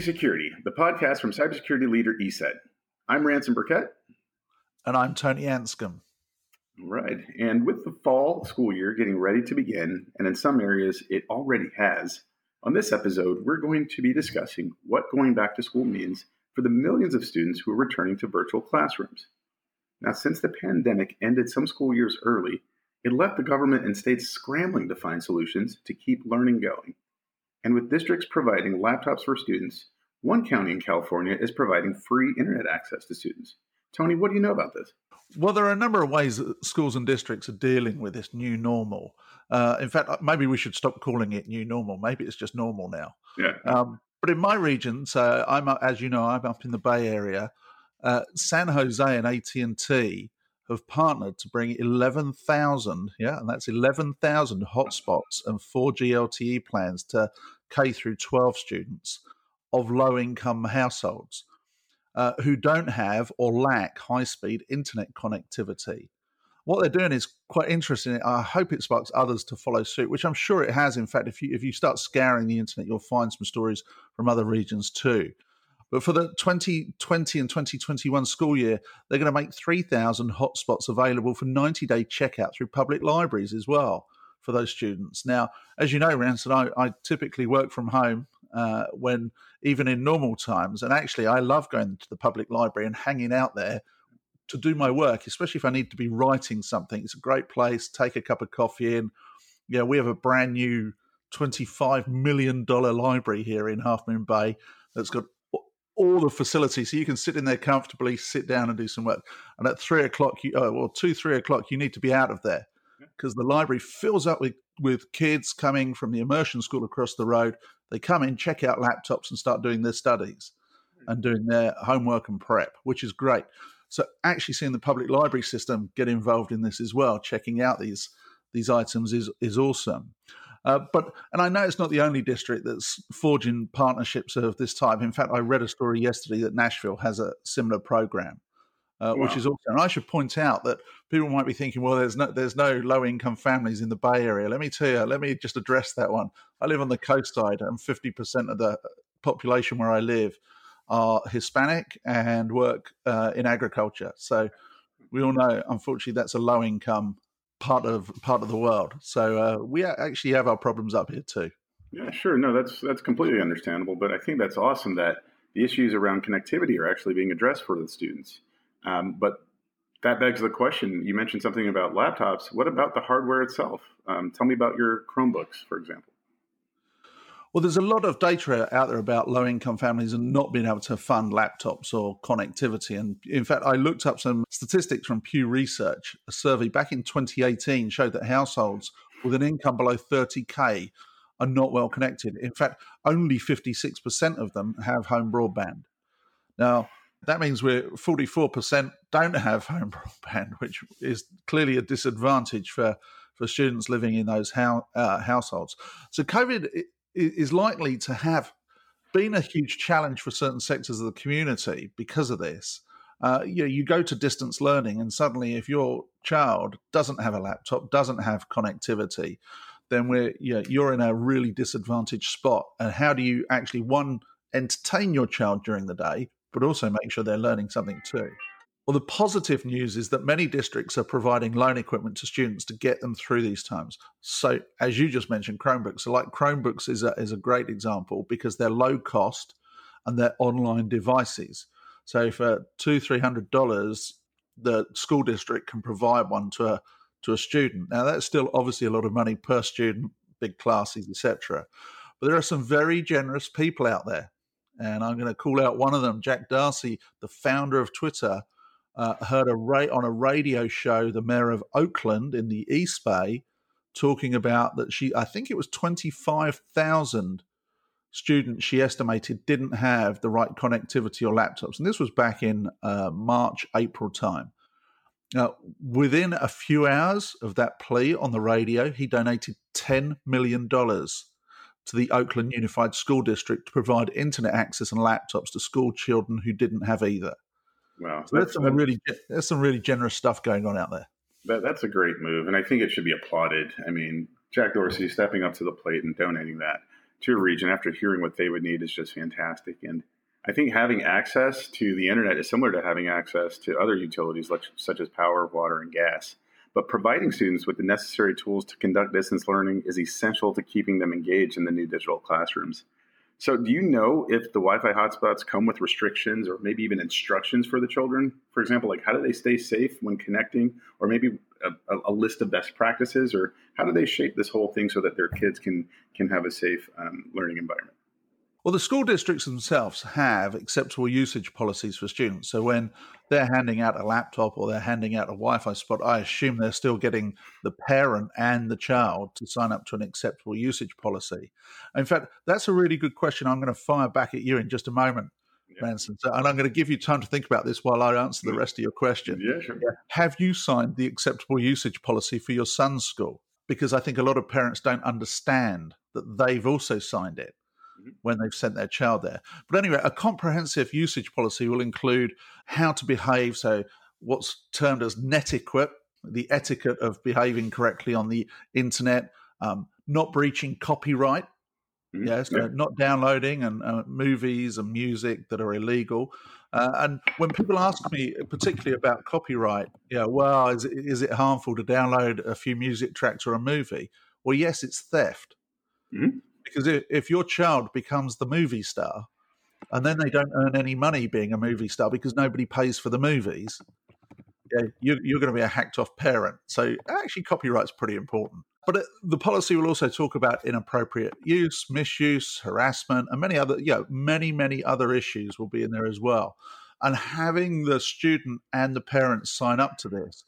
Security, the podcast from cybersecurity leader ESET. I'm Ranson Burkett. And I'm Tony Anscombe. Right. And with the fall school year getting ready to begin, and in some areas it already has, on this episode, we're going to be discussing what going back to school means for the millions of students who are returning to virtual classrooms. Now, since the pandemic ended some school years early, it left the government and states scrambling to find solutions to keep learning going. And with districts providing laptops for students, one county in California is providing free internet access to students. Tony, what do you know about this? Well, there are a number of ways that schools and districts are dealing with this new normal. Uh, in fact, maybe we should stop calling it new normal. Maybe it's just normal now. Yeah. Um, but in my region, so I'm as you know, I'm up in the Bay Area. Uh, San Jose and AT and T have partnered to bring 11,000, yeah, and that's 11,000 hotspots and 4G LTE plans to K through 12 students of low income households uh, who don't have or lack high speed internet connectivity. What they're doing is quite interesting. I hope it sparks others to follow suit, which I'm sure it has. In fact, if you if you start scouring the internet, you'll find some stories from other regions too. But for the 2020 and 2021 school year, they're going to make 3,000 hotspots available for 90 day checkout through public libraries as well for those students. Now, as you know, Ranson, I, I typically work from home uh, when even in normal times. And actually, I love going to the public library and hanging out there to do my work, especially if I need to be writing something. It's a great place. Take a cup of coffee in. Yeah, we have a brand new $25 million library here in Half Moon Bay that's got all the facilities so you can sit in there comfortably, sit down and do some work. And at three o'clock, you, oh, well, two, three o'clock, you need to be out of there because the library fills up with, with kids coming from the immersion school across the road. They come in, check out laptops, and start doing their studies hmm. and doing their homework and prep, which is great. So actually seeing the public library system get involved in this as well, checking out these these items is is awesome. Uh, but and I know it's not the only district that's forging partnerships of this type. In fact, I read a story yesterday that Nashville has a similar program, uh, wow. which is also. And I should point out that people might be thinking, well, there's no there's no low income families in the Bay Area. Let me tell you. Let me just address that one. I live on the coast side, and fifty percent of the population where I live are Hispanic and work uh, in agriculture. So we all know, unfortunately, that's a low income part of part of the world. So uh, we actually have our problems up here too. Yeah, sure. No, that's that's completely understandable. But I think that's awesome that the issues around connectivity are actually being addressed for the students. Um, but that begs the question. You mentioned something about laptops. What about the hardware itself? Um, tell me about your Chromebooks, for example. Well, there's a lot of data out there about low income families and not being able to fund laptops or connectivity. And in fact, I looked up some statistics from Pew Research. A survey back in 2018 showed that households with an income below 30K are not well connected. In fact, only 56% of them have home broadband. Now, that means we're 44% don't have home broadband, which is clearly a disadvantage for, for students living in those uh, households. So, COVID is likely to have been a huge challenge for certain sectors of the community because of this. Uh, you know, you go to distance learning, and suddenly, if your child doesn't have a laptop, doesn't have connectivity, then we're you know, you're in a really disadvantaged spot. And how do you actually one entertain your child during the day, but also make sure they're learning something too? Well, the positive news is that many districts are providing loan equipment to students to get them through these times. So, as you just mentioned, Chromebooks. So, like Chromebooks is a, is a great example because they're low cost and they're online devices. So, for two three hundred dollars, the school district can provide one to a to a student. Now, that's still obviously a lot of money per student, big classes, etc. But there are some very generous people out there, and I'm going to call out one of them, Jack Dorsey, the founder of Twitter uh, heard a ra- on a radio show the mayor of Oakland in the East Bay talking about that she, I think it was 25,000 students she estimated didn't have the right connectivity or laptops. And this was back in uh, March, April time. Now, within a few hours of that plea on the radio, he donated $10 million to the Oakland Unified School District to provide internet access and laptops to school children who didn't have either. Wow, so that's, some really there's some really generous stuff going on out there. That, that's a great move, and I think it should be applauded. I mean, Jack Dorsey stepping up to the plate and donating that. to a region after hearing what they would need is just fantastic. And I think having access to the internet is similar to having access to other utilities like, such as power, water, and gas. But providing students with the necessary tools to conduct distance learning is essential to keeping them engaged in the new digital classrooms. So, do you know if the Wi Fi hotspots come with restrictions or maybe even instructions for the children? For example, like how do they stay safe when connecting, or maybe a, a list of best practices, or how do they shape this whole thing so that their kids can can have a safe um, learning environment? Well, the school districts themselves have acceptable usage policies for students. So when they're handing out a laptop or they're handing out a Wi Fi spot, I assume they're still getting the parent and the child to sign up to an acceptable usage policy. In fact, that's a really good question. I'm going to fire back at you in just a moment. Yeah. Ranson. So, and I'm going to give you time to think about this while I answer the mm. rest of your question. Yeah, sure. Have you signed the acceptable usage policy for your son's school? Because I think a lot of parents don't understand that they've also signed it when they've sent their child there. But anyway, a comprehensive usage policy will include how to behave. So, what's termed as netiquette, the etiquette of behaving correctly on the internet, um, not breaching copyright. Mm-hmm. Yes, yeah. uh, not downloading and uh, movies and music that are illegal. Uh, and when people ask me, particularly about copyright, you know, well, is it, is it harmful to download a few music tracks or a movie? Well, yes, it's theft. Mm-hmm. Because if your child becomes the movie star and then they don't earn any money being a movie star because nobody pays for the movies, yeah, you, you're going to be a hacked off parent. So actually, copyright's pretty important. But it, the policy will also talk about inappropriate use, misuse, harassment, and many other, you know, many, many other issues will be in there as well. And having the student and the parents sign up to this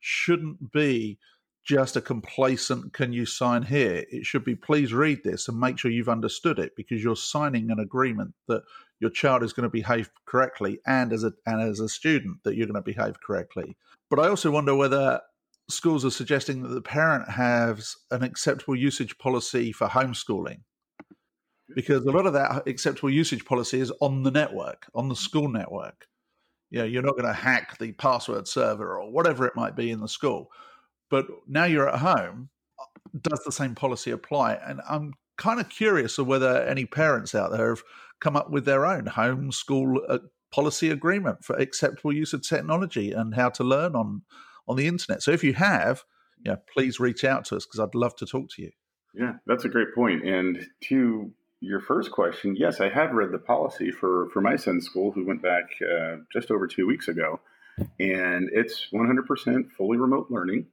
shouldn't be just a complacent, can you sign here? It should be, please read this and make sure you've understood it because you're signing an agreement that your child is going to behave correctly and as a, and as a student that you're going to behave correctly. But I also wonder whether schools are suggesting that the parent has an acceptable usage policy for homeschooling because a lot of that acceptable usage policy is on the network, on the school network. You know, you're not going to hack the password server or whatever it might be in the school. But now you're at home, does the same policy apply? And I'm kind of curious of whether any parents out there have come up with their own homeschool uh, policy agreement for acceptable use of technology and how to learn on on the internet. So if you have, yeah, please reach out to us because I'd love to talk to you. Yeah, that's a great point. And to your first question, yes, I have read the policy for for my son's school, who went back uh, just over two weeks ago, and it's 100% fully remote learning.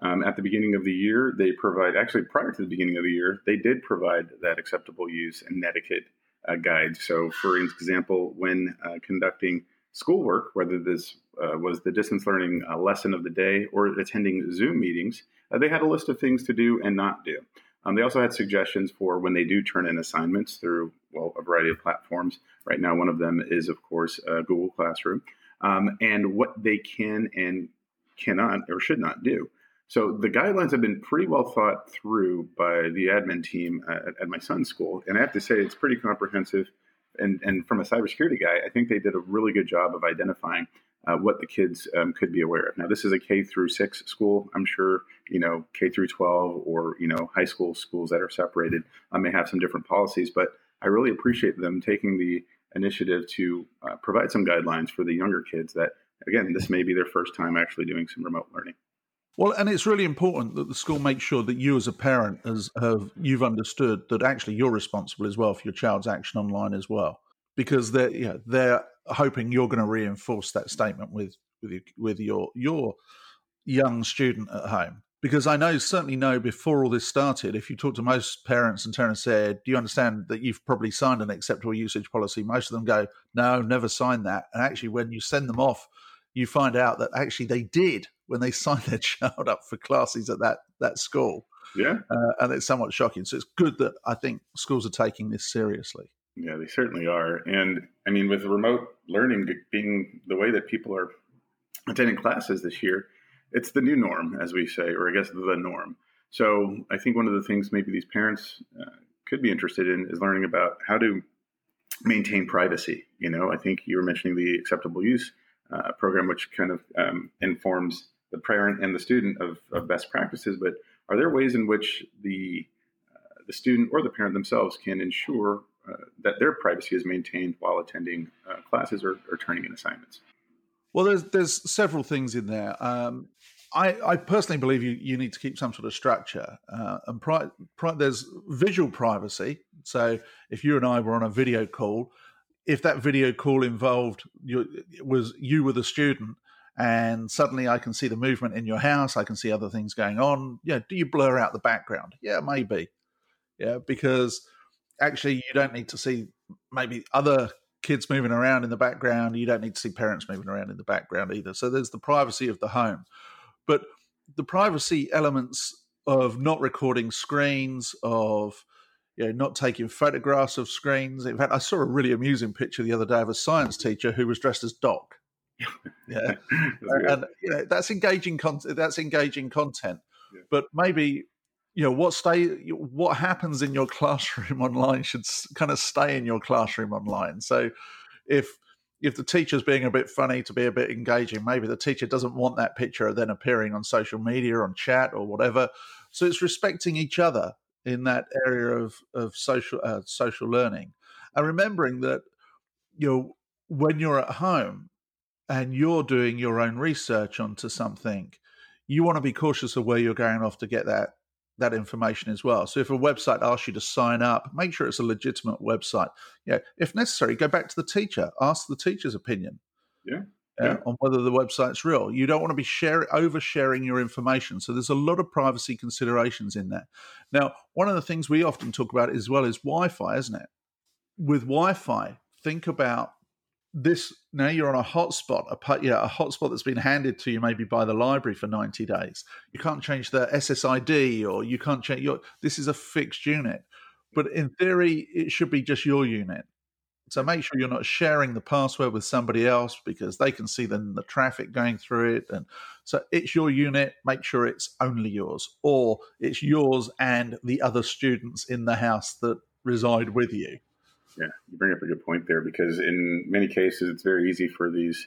Um, at the beginning of the year, they provide, actually, prior to the beginning of the year, they did provide that acceptable use and etiquette uh, guide. So, for example, when uh, conducting schoolwork, whether this uh, was the distance learning uh, lesson of the day or attending Zoom meetings, uh, they had a list of things to do and not do. Um, they also had suggestions for when they do turn in assignments through, well, a variety of platforms. Right now, one of them is, of course, uh, Google Classroom, um, and what they can and cannot or should not do. So the guidelines have been pretty well thought through by the admin team at, at, my son's school, and I have to say it's pretty comprehensive. And, and from a cybersecurity guy, I think they did a really good job of identifying uh, what the kids um, could be aware of. Now, this is a K through six school. I'm sure you know K through 12 or you know high school schools that are separated uh, may have some different policies, but I really appreciate them taking the initiative to uh, provide some guidelines for the younger kids that again this may be their first time actually doing some remote learning. Well, and it's really important that the school makes sure that you, as a parent, as have you've understood that actually you're responsible as well for your child's action online as well, because they're know, they're hoping you're going to reinforce that statement with with your, with your your young student at home. Because I know certainly know before all this started, if you talk to most parents and and said, "Do you understand that you've probably signed an acceptable usage policy?" Most of them go, "No, never signed that." And actually, when you send them off, you find out that actually they did when they signed their child up for classes at that that school. Yeah, uh, and it's somewhat shocking. So it's good that I think schools are taking this seriously. Yeah, they certainly are. And I mean, with remote learning being the way that people are attending classes this year, it's the new norm, as we say, or I guess the norm. So I think one of the things maybe these parents uh, could be interested in is learning about how to maintain privacy. You know, I think you were mentioning the acceptable use uh, program, which kind of um, informs the parent and the student of, of, best practices. But are there ways in which the uh, the student or the parent themselves can ensure uh, that their privacy is maintained while attending uh, classes or, or, turning in assignments. Well, there's there's several things in there. Um, I, I, personally believe you, you need to keep some sort of structure. Uh, and pri- pri- there's visual privacy. So if you and I were on a video call, if that video call involved you, was you were the student, and suddenly I can see the movement in your house, I can see other things going on. Yeah, do you blur out the background? Yeah, maybe. Yeah, because actually you don't need to see maybe other kids moving around in the background. You don't need to see parents moving around in the background either. So there's the privacy of the home. But the privacy elements of not recording screens, of you know, not taking photographs of screens. In fact, I saw a really amusing picture the other day of a science teacher who was dressed as Doc. Yeah, and you know that's engaging content. That's engaging content. Yeah. But maybe you know what stay what happens in your classroom online should kind of stay in your classroom online. So if if the teacher's being a bit funny to be a bit engaging, maybe the teacher doesn't want that picture then appearing on social media, on chat, or whatever. So it's respecting each other in that area of of social uh, social learning, and remembering that you know when you're at home and you're doing your own research onto something, you want to be cautious of where you're going off to get that that information as well. So if a website asks you to sign up, make sure it's a legitimate website. Yeah, if necessary, go back to the teacher, ask the teacher's opinion. Yeah. Uh, yeah. on whether the website's real. You don't want to be share, oversharing your information. So there's a lot of privacy considerations in there. Now, one of the things we often talk about as well is Wi-Fi, isn't it? With Wi-Fi, think about this now you're on a hotspot, a yeah, a hotspot that's been handed to you maybe by the library for 90 days. You can't change the SSID or you can't change your this is a fixed unit. But in theory, it should be just your unit. So make sure you're not sharing the password with somebody else because they can see the, the traffic going through it. And so it's your unit. Make sure it's only yours, or it's yours and the other students in the house that reside with you. Yeah, you bring up a good point there because in many cases it's very easy for these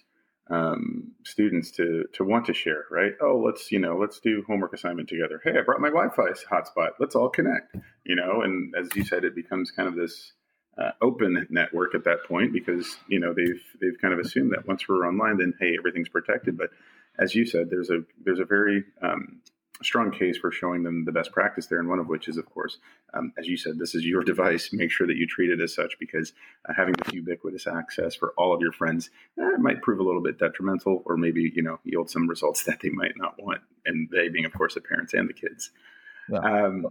um, students to to want to share, right? Oh, let's you know, let's do homework assignment together. Hey, I brought my Wi-Fi hotspot. Let's all connect. You know, and as you said, it becomes kind of this uh, open network at that point because you know they've they've kind of assumed that once we're online, then hey, everything's protected. But as you said, there's a there's a very um, strong case for showing them the best practice there, and one of which is, of course, um, as you said, this is your device. Make sure that you treat it as such because uh, having this ubiquitous access for all of your friends eh, might prove a little bit detrimental, or maybe you know yield some results that they might not want. And they being, of course, the parents and the kids. Yeah. Um,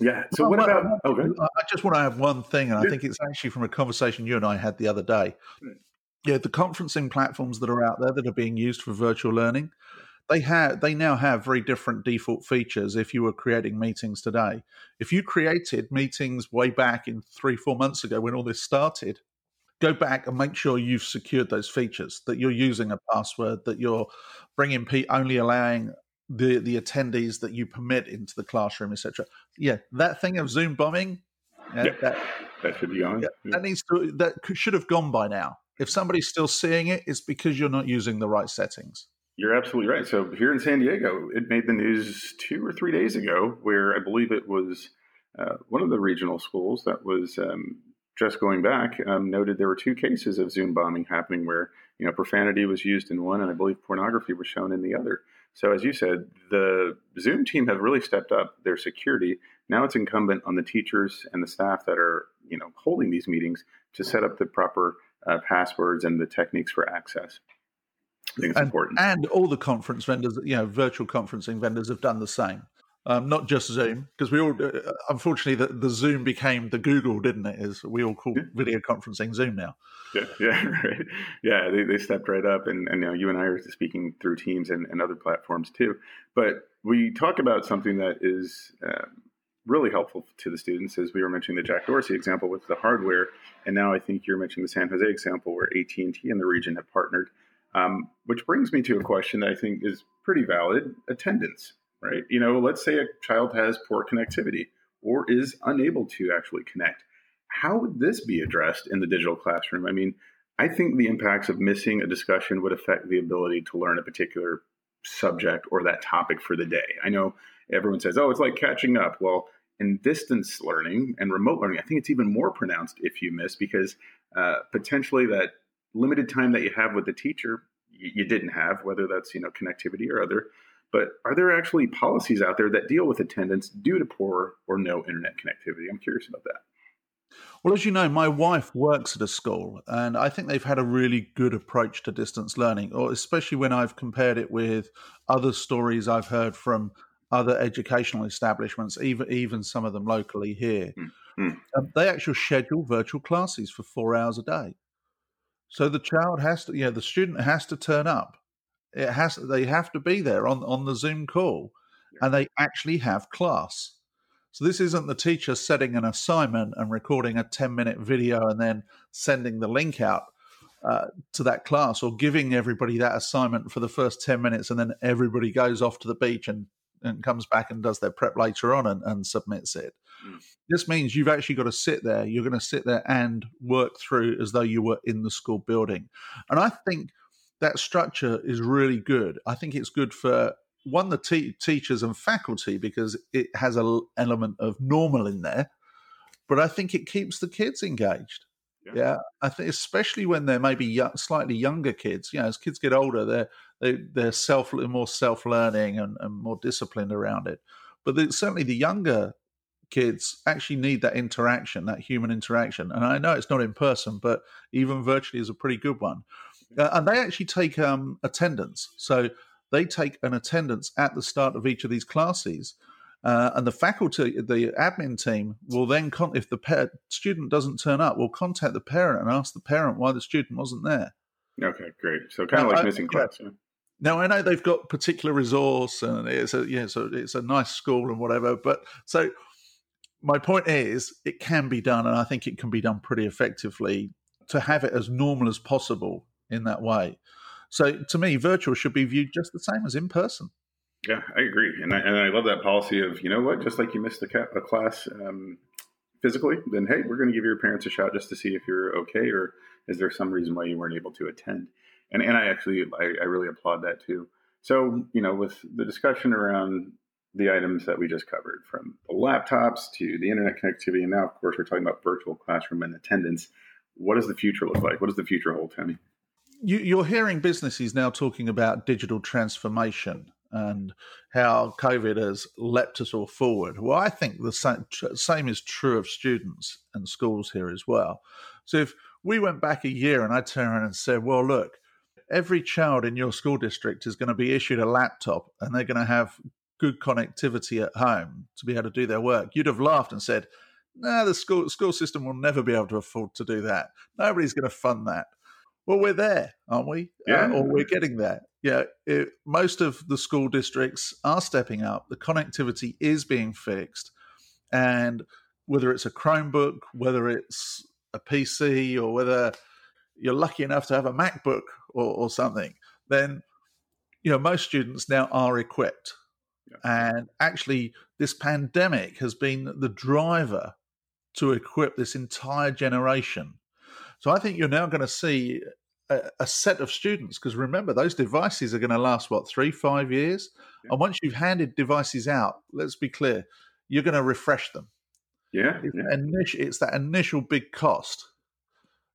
yeah. So what about? Oh, I just want to have one thing, and I think it's actually from a conversation you and I had the other day. Hmm. Yeah, the conferencing platforms that are out there that are being used for virtual learning they have they now have very different default features if you were creating meetings today if you created meetings way back in three four months ago when all this started go back and make sure you've secured those features that you're using a password that you're bringing p only allowing the the attendees that you permit into the classroom etc yeah that thing of zoom bombing yeah, yeah. That, that should be on yeah, that needs to that should have gone by now if somebody's still seeing it it's because you're not using the right settings you're absolutely right. So here in San Diego, it made the news two or three days ago, where I believe it was uh, one of the regional schools that was um, just going back um, noted there were two cases of Zoom bombing happening, where you know profanity was used in one, and I believe pornography was shown in the other. So as you said, the Zoom team have really stepped up their security. Now it's incumbent on the teachers and the staff that are you know holding these meetings to set up the proper uh, passwords and the techniques for access. I think it's and, important. And all the conference vendors, you know, virtual conferencing vendors have done the same. Um, not just Zoom, because we all, uh, unfortunately, the, the, Zoom became the Google, didn't it? Is we all call yeah. video conferencing Zoom now. Yeah, yeah, right. Yeah, they, they stepped right up, and, and you know, you and I are speaking through Teams and, and other platforms too. But we talk about something that is uh, really helpful to the students, as we were mentioning the Jack Dorsey example with the hardware, and now I think you're mentioning the San Jose example where AT and T in the region have partnered um, which brings me to a question that I think is pretty valid attendance, right? You know, let's say a child has poor connectivity or is unable to actually connect. How would this be addressed in the digital classroom? I mean, I think the impacts of missing a discussion would affect the ability to learn a particular subject or that topic for the day. I know everyone says, oh, it's like catching up. Well, in distance learning and remote learning, I think it's even more pronounced if you miss because uh, potentially that limited time that you have with the teacher you, you didn't have, whether that's you know connectivity or other. But are there actually policies out there that deal with attendance due to poor or no internet connectivity? I'm curious about that. Well, as you know, my wife works at a school, and I think they've had a really good approach to distance learning, or especially when I've compared it with other stories I've heard from other educational establishments, even even some of them locally here. Mm-hmm. Um, they actually schedule virtual classes for four hours a day. So the child has to, you know, the student has to turn up. It has they have to be there on on the Zoom call, and they actually have class. So this isn't the teacher setting an assignment and recording a ten minute video and then sending the link out uh, to that class, or giving everybody that assignment for the first ten minutes, and then everybody goes off to the beach and and comes back and does their prep later on and, and submits it. Mm. This means you've actually got to sit there. You're going to sit there and work through as though you were in the school building. And I think that structure is really good. I think it's good for one the te- teachers and faculty because it has an element of normal in there, but I think it keeps the kids engaged. Yeah. yeah. I think especially when they're maybe young, slightly younger kids. You know, as kids get older, they're they, they're self more self learning and, and, more disciplined around it. But the, certainly the younger kids actually need that interaction, that human interaction. And I know it's not in person, but even virtually is a pretty good one. Uh, and they actually take um, attendance. So they take an attendance at the start of each of these classes. Uh, and the faculty, the admin team will then, con- if the pa- student doesn't turn up, will contact the parent and ask the parent why the student wasn't there. Okay, great. So kind of like I, missing class. Yeah. Now I know they've got particular resource and it's a yeah, so it's a nice school and whatever. But so my point is, it can be done, and I think it can be done pretty effectively to have it as normal as possible in that way. So to me, virtual should be viewed just the same as in person. Yeah, I agree, and I, and I love that policy of you know what, just like you missed a, ca- a class um, physically, then hey, we're going to give your parents a shot just to see if you're okay, or is there some reason why you weren't able to attend? And and I actually I, I really applaud that too. So you know, with the discussion around the items that we just covered, from the laptops to the internet connectivity, and now of course we're talking about virtual classroom and attendance. What does the future look like? What does the future hold, Tony? You, are hearing businesses now talking about digital transformation and how COVID has leapt us all forward. Well, I think the same, same is true of students and schools here as well. So if we went back a year and I turned around and said, well, look, every child in your school district is going to be issued a laptop and they're going to have good connectivity at home to be able to do their work, you'd have laughed and said, no, nah, the school school system will never be able to afford to do that. Nobody's going to fund that. Well, we're there, aren't we? Uh, yeah. Uh, or we're getting there. Yeah. It, most of the school districts are stepping up. The connectivity is being fixed. And whether it's a Chromebook, whether it's a PC, or whether you're lucky enough to have a MacBook or, or something, then you know most students now are equipped. Yeah. And actually, this pandemic has been the driver to equip this entire generation so I think you're now going to see a, a set of students because remember those devices are going to last what three, five years, yeah. and once you've handed devices out, let's be clear, you're going to refresh them. Yeah, it's, yeah. Initial, it's that initial big cost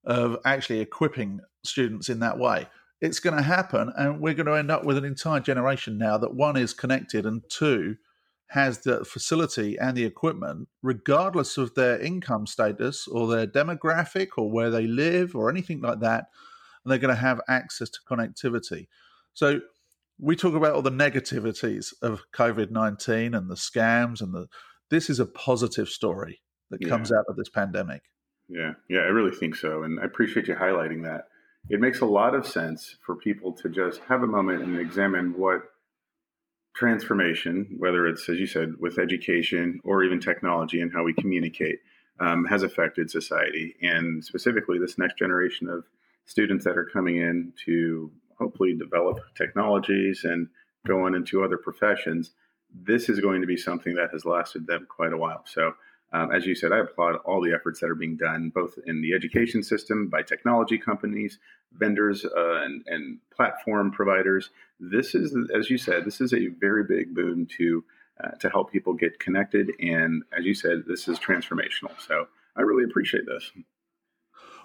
of actually equipping students in that way. It's going to happen, and we're going to end up with an entire generation now that one is connected and two has the facility and the equipment, regardless of their income status or their demographic or where they live or anything like that, and they're going to have access to connectivity. So we talk about all the negativities of COVID nineteen and the scams and the. This is a positive story that comes out of this pandemic. Yeah, yeah, I really think so, and I appreciate you highlighting that. It makes a lot of sense for people to just have a moment and examine what transformation, whether it's, as you said, with education or even technology and how we communicate, um, has affected society. And specifically, this next generation of students that are coming in to hopefully develop technologies and go on into other professions, this is going to be something that has lasted them quite a while. So, um, as you said, I applaud all the efforts that are being done, both in the education system by technology companies, vendors, uh, and, and, platform providers. This is, as you said, this is a very big boon to uh, to help people get connected. And as you said, this is transformational. So I really appreciate this.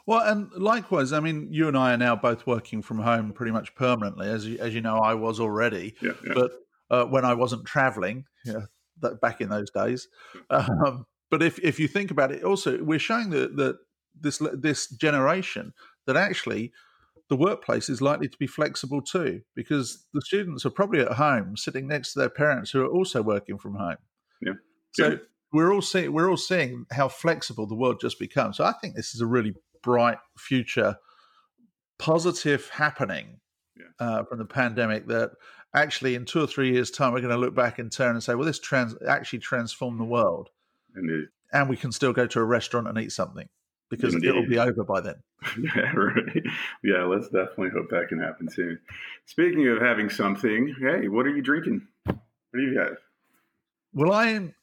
Well, and likewise, I mean, you and I are now both working from home pretty much permanently, as you, as you know, I was already. Yeah, yeah. But uh, when I wasn't traveling, know, that, back in those days. Um, but if if you think about it, also we're showing that that this this generation that actually the workplace is likely to be flexible too, because the students are probably at home sitting next to their parents who are also working from home. Yeah. So Yeah. we're all seeing we're all seeing how flexible the world just becomes. So I think this is a really bright future, positive happening Yeah. uh, from the pandemic. That actually in two or three years' time we're going to look back in turn and say, well, this trans actually transformed the world, And and we can still go to a restaurant and eat something because Indeed. it'll be over by then. yeah, right. Yeah, let's definitely hope that can happen soon. Speaking of having something, hey, what are you drinking? What do you got? Well, I am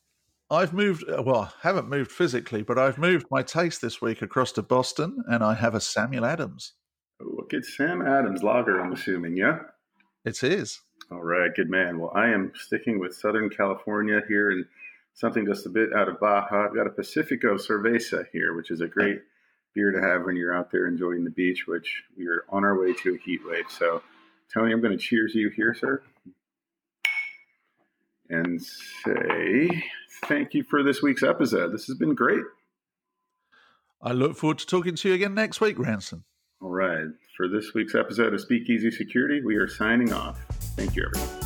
I've moved. uh, Well, I haven't moved physically, but I've moved my taste this week across to Boston, and I have a Samuel Adams. Look at Sam Adams Lager, I'm assuming, yeah? It is. All right, good man. Well, I am sticking with Southern California here and something just a bit out of Baja. I've got a Pacifico Cerveza here, which is a great beer to have when you're out there enjoying the beach, which we are on our way to a heat wave. So, Tony, I'm going to cheers you here, sir, and say thank you for this week's episode. This has been great. I look forward to talking to you again next week, Ranson. All right. For this week's episode of Speakeasy Security, we are signing off. Thank you, everyone.